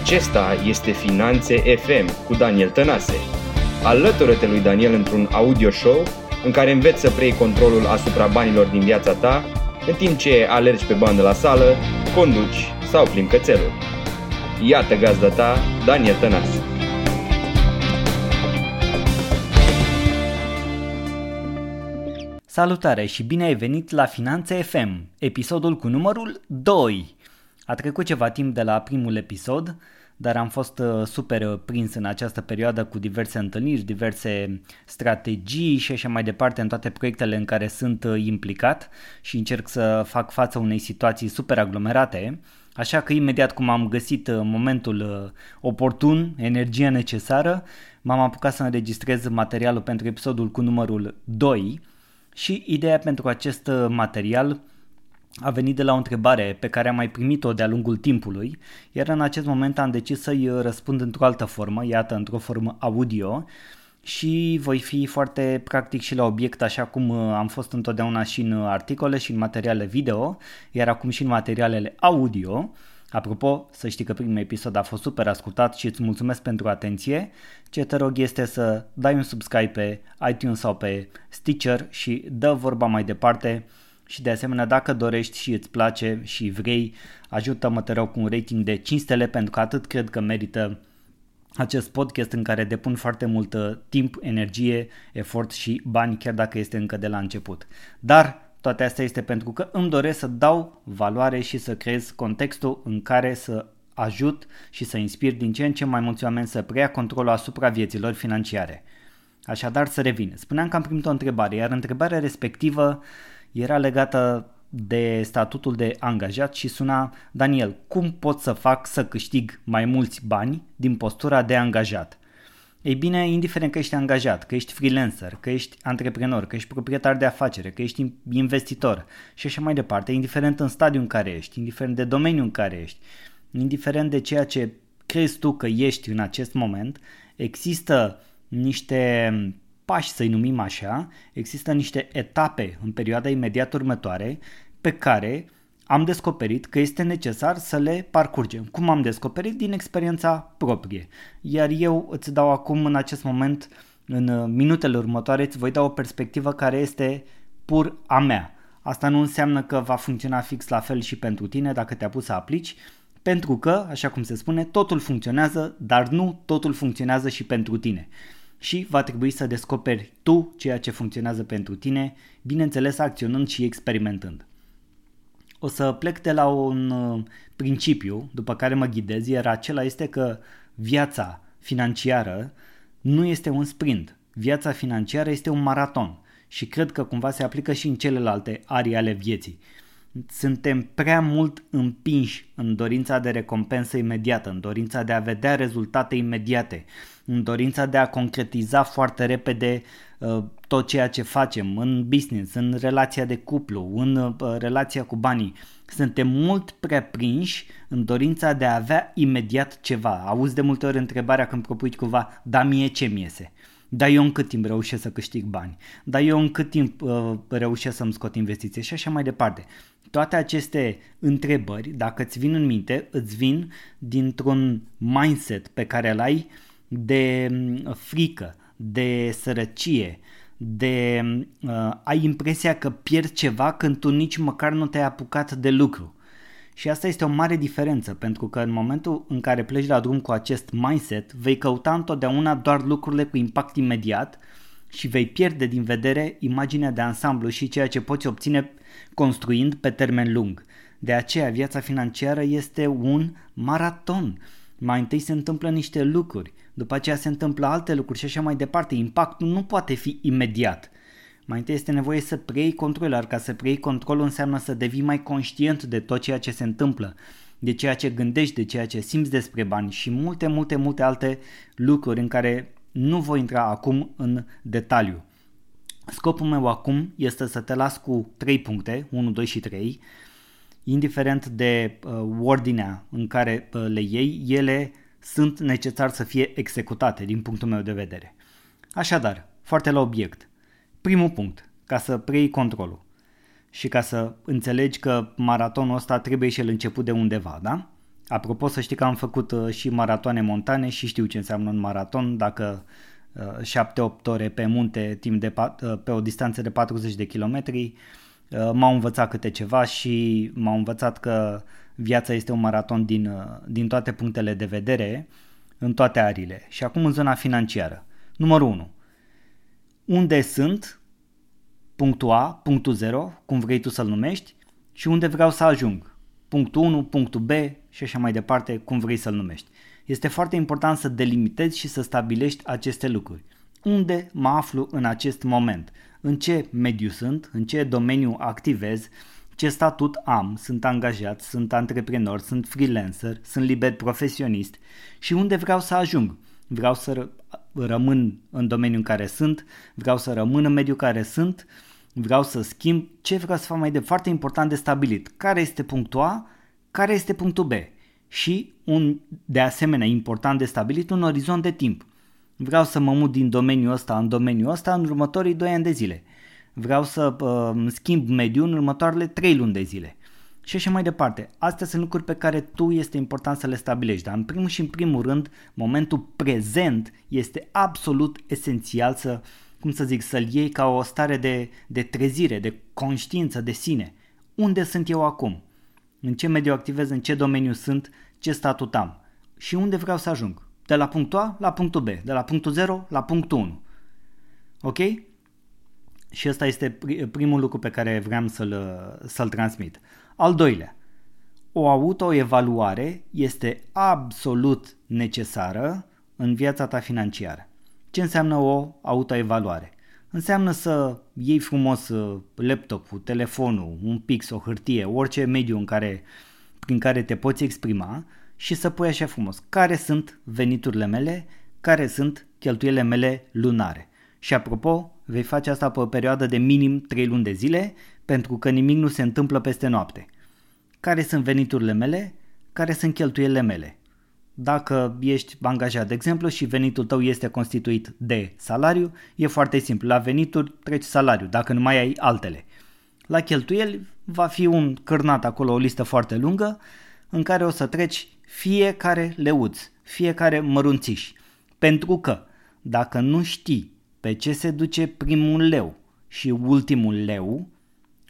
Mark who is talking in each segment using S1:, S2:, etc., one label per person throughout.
S1: Acesta este Finanțe FM cu Daniel Tănase. Alătură-te lui Daniel într-un audio show în care înveți să preiei controlul asupra banilor din viața ta, în timp ce alergi pe bandă la sală, conduci sau plimbi cățelul. Iată gazda ta, Daniel Tănase.
S2: Salutare și bine ai venit la Finanțe FM, episodul cu numărul 2. A trecut ceva timp de la primul episod, dar am fost uh, super uh, prins în această perioadă cu diverse întâlniri, diverse strategii și așa mai departe în toate proiectele în care sunt uh, implicat și încerc să fac față unei situații super aglomerate. Așa că imediat cum am găsit momentul oportun, energia necesară, m-am apucat să înregistrez materialul pentru episodul cu numărul 2 și ideea pentru acest material a venit de la o întrebare pe care am mai primit-o de-a lungul timpului, iar în acest moment am decis să-i răspund într-o altă formă, iată, într-o formă audio, și voi fi foarte practic și la obiect așa cum uh, am fost întotdeauna și în articole și în materiale video, iar acum și în materialele audio. Apropo, să știi că primul episod a fost super ascultat și îți mulțumesc pentru atenție. Ce te rog este să dai un subscribe pe iTunes sau pe Stitcher și dă vorba mai departe și de asemenea dacă dorești și îți place și vrei, ajută-mă te rog cu un rating de 5 stele pentru că atât cred că merită acest podcast în care depun foarte mult uh, timp, energie, efort și bani chiar dacă este încă de la început. Dar toate astea este pentru că îmi doresc să dau valoare și să creez contextul în care să ajut și să inspir din ce în ce mai mulți oameni să preia controlul asupra vieților financiare. Așadar să revin. Spuneam că am primit o întrebare, iar întrebarea respectivă era legată de statutul de angajat și suna Daniel, cum pot să fac să câștig mai mulți bani din postura de angajat? Ei bine, indiferent că ești angajat, că ești freelancer, că ești antreprenor, că ești proprietar de afacere, că ești investitor și așa mai departe, indiferent în stadiul în care ești, indiferent de domeniul în care ești, indiferent de ceea ce crezi tu că ești în acest moment, există niște pași, să-i numim așa, există niște etape în perioada imediat următoare pe care am descoperit că este necesar să le parcurgem. Cum am descoperit? Din experiența proprie. Iar eu îți dau acum în acest moment, în minutele următoare, îți voi da o perspectivă care este pur a mea. Asta nu înseamnă că va funcționa fix la fel și pentru tine dacă te-a pus să aplici, pentru că, așa cum se spune, totul funcționează, dar nu totul funcționează și pentru tine și va trebui să descoperi tu ceea ce funcționează pentru tine, bineînțeles acționând și experimentând. O să plec de la un uh, principiu după care mă ghidez, iar acela este că viața financiară nu este un sprint. Viața financiară este un maraton și cred că cumva se aplică și în celelalte arii ale vieții. Suntem prea mult împinși în dorința de recompensă imediată, în dorința de a vedea rezultate imediate, în dorința de a concretiza foarte repede uh, tot ceea ce facem în business, în relația de cuplu, în uh, relația cu banii. Suntem mult prea prinși în dorința de a avea imediat ceva. Auzi de multe ori întrebarea când propui cumva, da mie ce mi iese? Dar eu în cât timp reușesc să câștig bani? Dar eu în cât timp uh, reușesc să-mi scot investiții? Și așa mai departe. Toate aceste întrebări, dacă îți vin în minte, îți vin dintr-un mindset pe care îl ai de mm, frică, de sărăcie, de uh, ai impresia că pierzi ceva când tu nici măcar nu te-ai apucat de lucru. Și asta este o mare diferență, pentru că în momentul în care pleci la drum cu acest mindset, vei căuta întotdeauna doar lucrurile cu impact imediat și vei pierde din vedere imaginea de ansamblu și ceea ce poți obține construind pe termen lung. De aceea viața financiară este un maraton. Mai întâi se întâmplă niște lucruri, după aceea se întâmplă alte lucruri și așa mai departe. Impactul nu poate fi imediat. Mai întâi este nevoie să preiei controlul, iar ca să preiei controlul înseamnă să devii mai conștient de tot ceea ce se întâmplă, de ceea ce gândești, de ceea ce simți despre bani și multe, multe, multe alte lucruri în care nu voi intra acum în detaliu. Scopul meu acum este să te las cu 3 puncte, 1, 2 și 3, indiferent de uh, ordinea în care uh, le iei, ele sunt necesar să fie executate din punctul meu de vedere. Așadar, foarte la obiect. Primul punct, ca să preiei controlul și ca să înțelegi că maratonul ăsta trebuie și el început de undeva, da? Apropo, să știi că am făcut uh, și maratoane montane și știu ce înseamnă un maraton, dacă 7-8 ore pe munte timp de, pe o distanță de 40 de kilometri, m-au învățat câte ceva și m-au învățat că viața este un maraton din, din toate punctele de vedere, în toate arile. Și acum în zona financiară. Numărul 1. Unde sunt, punctul A, punctul 0, cum vrei tu să-l numești, și unde vreau să ajung. Punctul 1, punctul B și așa mai departe, cum vrei să-l numești. Este foarte important să delimitezi și să stabilești aceste lucruri. Unde mă aflu în acest moment? În ce mediu sunt? În ce domeniu activez? Ce statut am? Sunt angajat? Sunt antreprenor? Sunt freelancer? Sunt liber profesionist? Și unde vreau să ajung? Vreau să rămân în domeniul în care sunt? Vreau să rămân în mediul care sunt? Vreau să schimb? Ce vreau să fac mai departe? Foarte important de stabilit. Care este punctul A? Care este punctul B? Și un, de asemenea, important de stabilit, un orizont de timp. Vreau să mă mut din domeniul ăsta în domeniul ăsta în următorii 2 ani de zile. Vreau să uh, schimb mediul în următoarele 3 luni de zile. Și așa mai departe. Astea sunt lucruri pe care tu este important să le stabilești, dar în primul și în primul rând, momentul prezent este absolut esențial să, cum să zic, să-l iei ca o stare de, de trezire, de conștiință de sine. Unde sunt eu acum? În ce mediu activez, în ce domeniu sunt, ce statut am și unde vreau să ajung. De la punctul A la punctul B, de la punctul 0 la punctul 1. Ok? Și ăsta este primul lucru pe care vreau să-l, să-l transmit. Al doilea, o autoevaluare este absolut necesară în viața ta financiară. Ce înseamnă o autoevaluare? Înseamnă să iei frumos uh, laptopul, telefonul, un pix, o hârtie, orice mediu în care, prin care te poți exprima și să pui așa frumos care sunt veniturile mele, care sunt cheltuielile mele lunare. Și apropo, vei face asta pe o perioadă de minim 3 luni de zile, pentru că nimic nu se întâmplă peste noapte. Care sunt veniturile mele? Care sunt cheltuielile mele? Dacă ești angajat, de exemplu, și venitul tău este constituit de salariu, e foarte simplu. La venituri treci salariu, dacă nu mai ai altele. La cheltuieli va fi un cârnat acolo, o listă foarte lungă, în care o să treci fiecare leuț, fiecare mărunțiș. Pentru că dacă nu știi pe ce se duce primul leu și ultimul leu,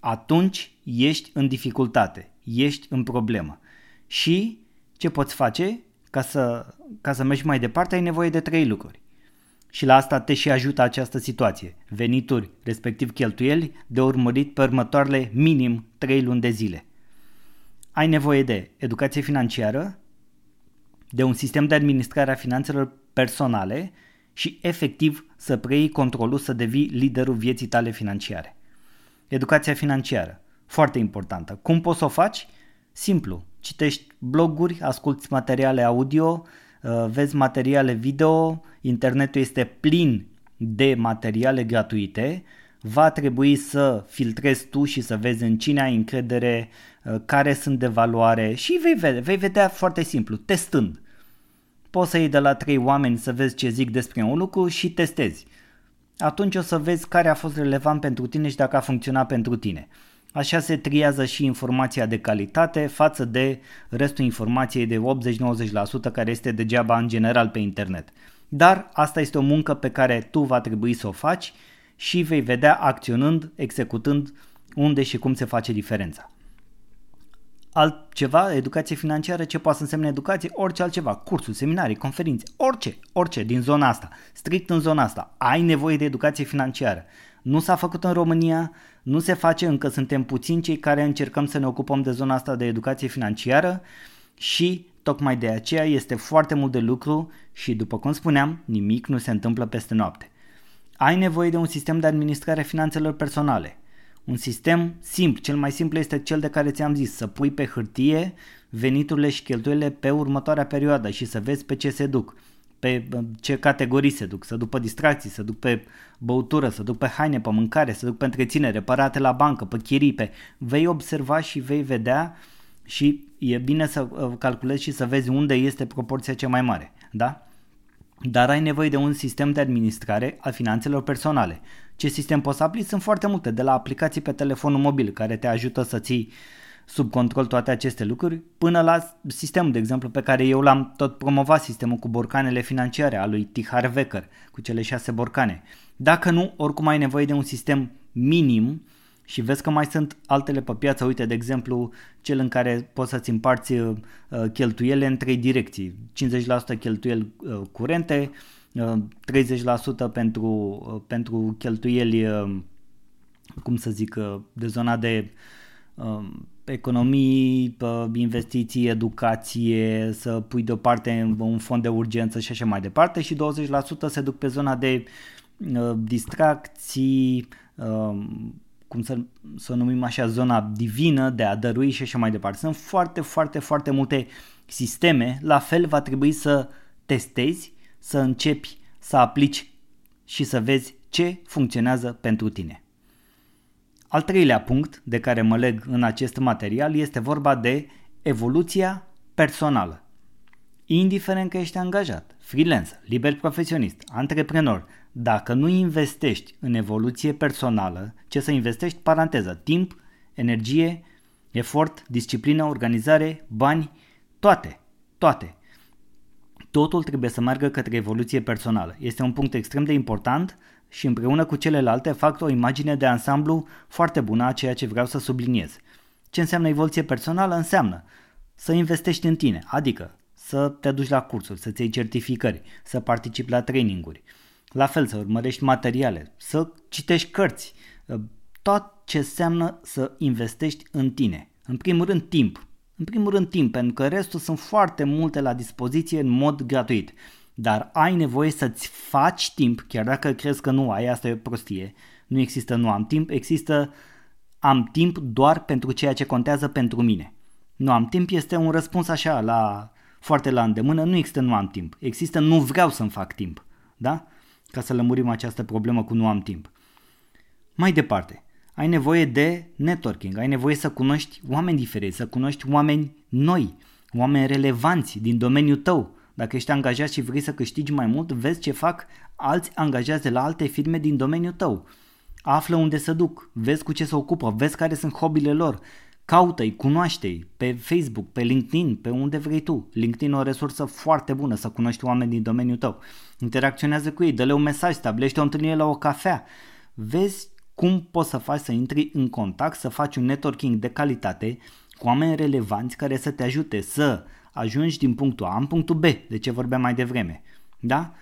S2: atunci ești în dificultate, ești în problemă. Și ce poți face? Ca să, ca să mergi mai departe ai nevoie de trei lucruri. Și la asta te și ajută această situație. Venituri, respectiv cheltuieli, de urmărit pe următoarele minim 3 luni de zile. Ai nevoie de educație financiară, de un sistem de administrare a finanțelor personale și efectiv să preiei controlul să devii liderul vieții tale financiare. Educația financiară, foarte importantă. Cum poți să o faci? Simplu, citești bloguri, asculti materiale audio, uh, vezi materiale video, internetul este plin de materiale gratuite, va trebui să filtrezi tu și să vezi în cine ai încredere, uh, care sunt de valoare și vei vedea, vei vedea foarte simplu, testând. Poți să iei de la trei oameni să vezi ce zic despre un lucru și testezi. Atunci o să vezi care a fost relevant pentru tine și dacă a funcționat pentru tine. Așa se triază și informația de calitate față de restul informației de 80-90% care este degeaba în general pe internet. Dar asta este o muncă pe care tu va trebui să o faci și vei vedea acționând, executând unde și cum se face diferența altceva, educație financiară, ce poate să însemne educație, orice altceva, cursuri, seminarii, conferințe, orice, orice din zona asta, strict în zona asta, ai nevoie de educație financiară. Nu s-a făcut în România, nu se face încă, suntem puțini cei care încercăm să ne ocupăm de zona asta de educație financiară și tocmai de aceea este foarte mult de lucru și după cum spuneam, nimic nu se întâmplă peste noapte. Ai nevoie de un sistem de administrare finanțelor personale – un sistem simplu, cel mai simplu este cel de care ți-am zis, să pui pe hârtie veniturile și cheltuielile pe următoarea perioadă și să vezi pe ce se duc, pe ce categorii se duc, să duc pe distracții, să duc pe băutură, să duc pe haine, pe mâncare, să duc pe întreținere, reparate la bancă, pe chirii, pe... Vei observa și vei vedea și e bine să uh, calculezi și să vezi unde este proporția cea mai mare, da? Dar ai nevoie de un sistem de administrare a finanțelor personale. Ce sistem poți să aplici? Sunt foarte multe, de la aplicații pe telefonul mobil care te ajută să ții sub control toate aceste lucruri, până la sistemul, de exemplu, pe care eu l-am tot promovat, sistemul cu borcanele financiare al lui Tihar Vecker, cu cele șase borcane. Dacă nu, oricum ai nevoie de un sistem minim și vezi că mai sunt altele pe piață, uite, de exemplu, cel în care poți să-ți împarți uh, cheltuiele în trei direcții. 50% cheltuieli uh, curente, uh, 30% pentru, uh, pentru cheltuieli, uh, cum să zic, uh, de zona de uh, economii, investiții, educație, să pui deoparte un fond de urgență și așa mai departe și 20% se duc pe zona de uh, distracții, uh, cum să, să o numim așa, zona divină de a dărui și așa mai departe. Sunt foarte, foarte, foarte multe sisteme, la fel va trebui să testezi, să începi să aplici și să vezi ce funcționează pentru tine. Al treilea punct de care mă leg în acest material este vorba de evoluția personală. Indiferent că ești angajat, freelancer, liber profesionist, antreprenor, dacă nu investești în evoluție personală, ce să investești? Paranteză, timp, energie, efort, disciplină, organizare, bani, toate, toate. Totul trebuie să meargă către evoluție personală. Este un punct extrem de important și împreună cu celelalte fac o imagine de ansamblu foarte bună a ceea ce vreau să subliniez. Ce înseamnă evoluție personală? Înseamnă să investești în tine, adică să te duci la cursuri, să-ți iei certificări, să participi la traininguri, la fel să urmărești materiale, să citești cărți, tot ce înseamnă să investești în tine. În primul rând timp. În primul rând timp, pentru că restul sunt foarte multe la dispoziție în mod gratuit dar ai nevoie să-ți faci timp, chiar dacă crezi că nu ai, asta e o prostie. Nu există nu am timp, există am timp doar pentru ceea ce contează pentru mine. Nu am timp este un răspuns așa la foarte la îndemână, nu există nu am timp. Există nu vreau să-mi fac timp. Da? Ca să lămurim această problemă cu nu am timp. Mai departe, ai nevoie de networking, ai nevoie să cunoști oameni diferiți, să cunoști oameni noi, oameni relevanți din domeniul tău, dacă ești angajat și vrei să câștigi mai mult, vezi ce fac alți angajați de la alte firme din domeniul tău. Află unde să duc, vezi cu ce se ocupă, vezi care sunt hobbyile lor, caută-i, cunoaște-i pe Facebook, pe LinkedIn, pe unde vrei tu. LinkedIn e o resursă foarte bună să cunoști oameni din domeniul tău. Interacționează cu ei, dă-le un mesaj, stabilește o întâlnire la o cafea. Vezi cum poți să faci să intri în contact, să faci un networking de calitate cu oameni relevanți care să te ajute să ajungi din punctul A în punctul B, de ce vorbeam mai devreme. Da?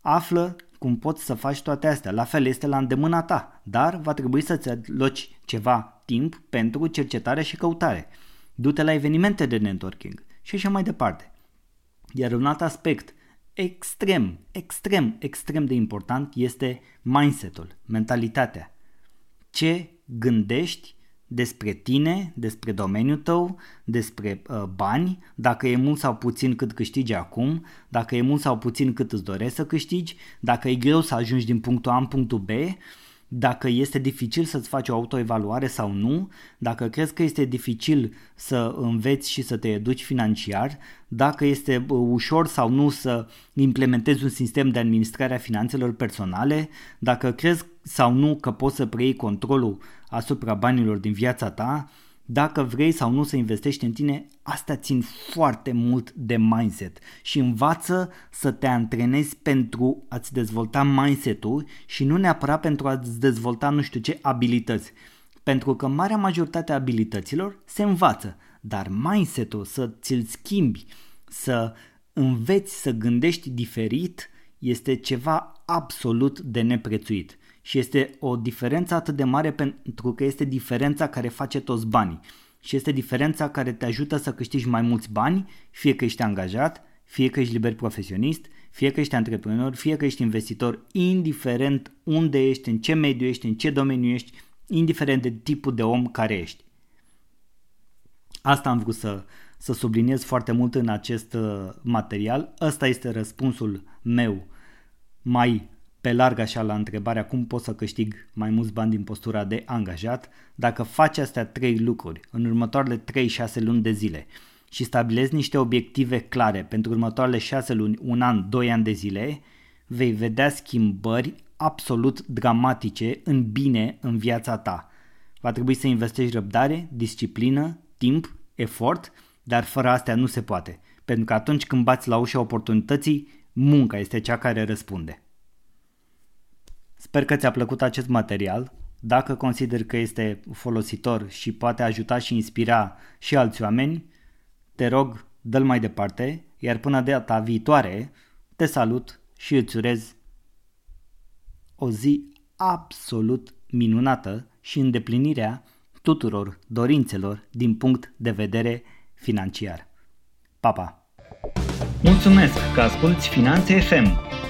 S2: Află cum poți să faci toate astea. La fel este la îndemâna ta, dar va trebui să-ți aloci ceva timp pentru cercetare și căutare. Du-te la evenimente de networking și așa mai departe. Iar un alt aspect extrem, extrem, extrem de important este mindset-ul, mentalitatea. Ce gândești despre tine, despre domeniul tău, despre uh, bani, dacă e mult sau puțin cât câștigi acum, dacă e mult sau puțin cât îți dorești să câștigi, dacă e greu să ajungi din punctul A în punctul B, dacă este dificil să-ți faci o autoevaluare sau nu, dacă crezi că este dificil să înveți și să te educi financiar, dacă este ușor sau nu să implementezi un sistem de administrare a finanțelor personale, dacă crezi sau nu că poți să preiei controlul asupra banilor din viața ta, dacă vrei sau nu să investești în tine, asta țin foarte mult de mindset și învață să te antrenezi pentru a-ți dezvolta mindset-ul și nu neapărat pentru a-ți dezvolta nu știu ce abilități. Pentru că marea majoritate a abilităților se învață, dar mindset-ul să ți-l schimbi, să înveți să gândești diferit, este ceva absolut de neprețuit și este o diferență atât de mare pentru că este diferența care face toți banii și este diferența care te ajută să câștigi mai mulți bani, fie că ești angajat, fie că ești liber profesionist, fie că ești antreprenor, fie că ești investitor, indiferent unde ești, în ce mediu ești, în ce domeniu ești, indiferent de tipul de om care ești. Asta am vrut să, să subliniez foarte mult în acest uh, material. Ăsta este răspunsul meu mai pe larg așa la întrebarea cum pot să câștig mai mulți bani din postura de angajat, dacă faci astea trei lucruri în următoarele 3-6 luni de zile și stabilezi niște obiective clare pentru următoarele 6 luni, un an, 2 ani de zile, vei vedea schimbări absolut dramatice în bine în viața ta. Va trebui să investești răbdare, disciplină, timp, efort, dar fără astea nu se poate. Pentru că atunci când bați la ușa oportunității, munca este cea care răspunde. Sper că ți-a plăcut acest material. Dacă consider că este folositor și poate ajuta și inspira și alți oameni, te rog, dă-l mai departe, iar până data viitoare, te salut și îți urez o zi absolut minunată și îndeplinirea tuturor dorințelor din punct de vedere financiar. Pa, pa! Mulțumesc că asculti Finanțe FM!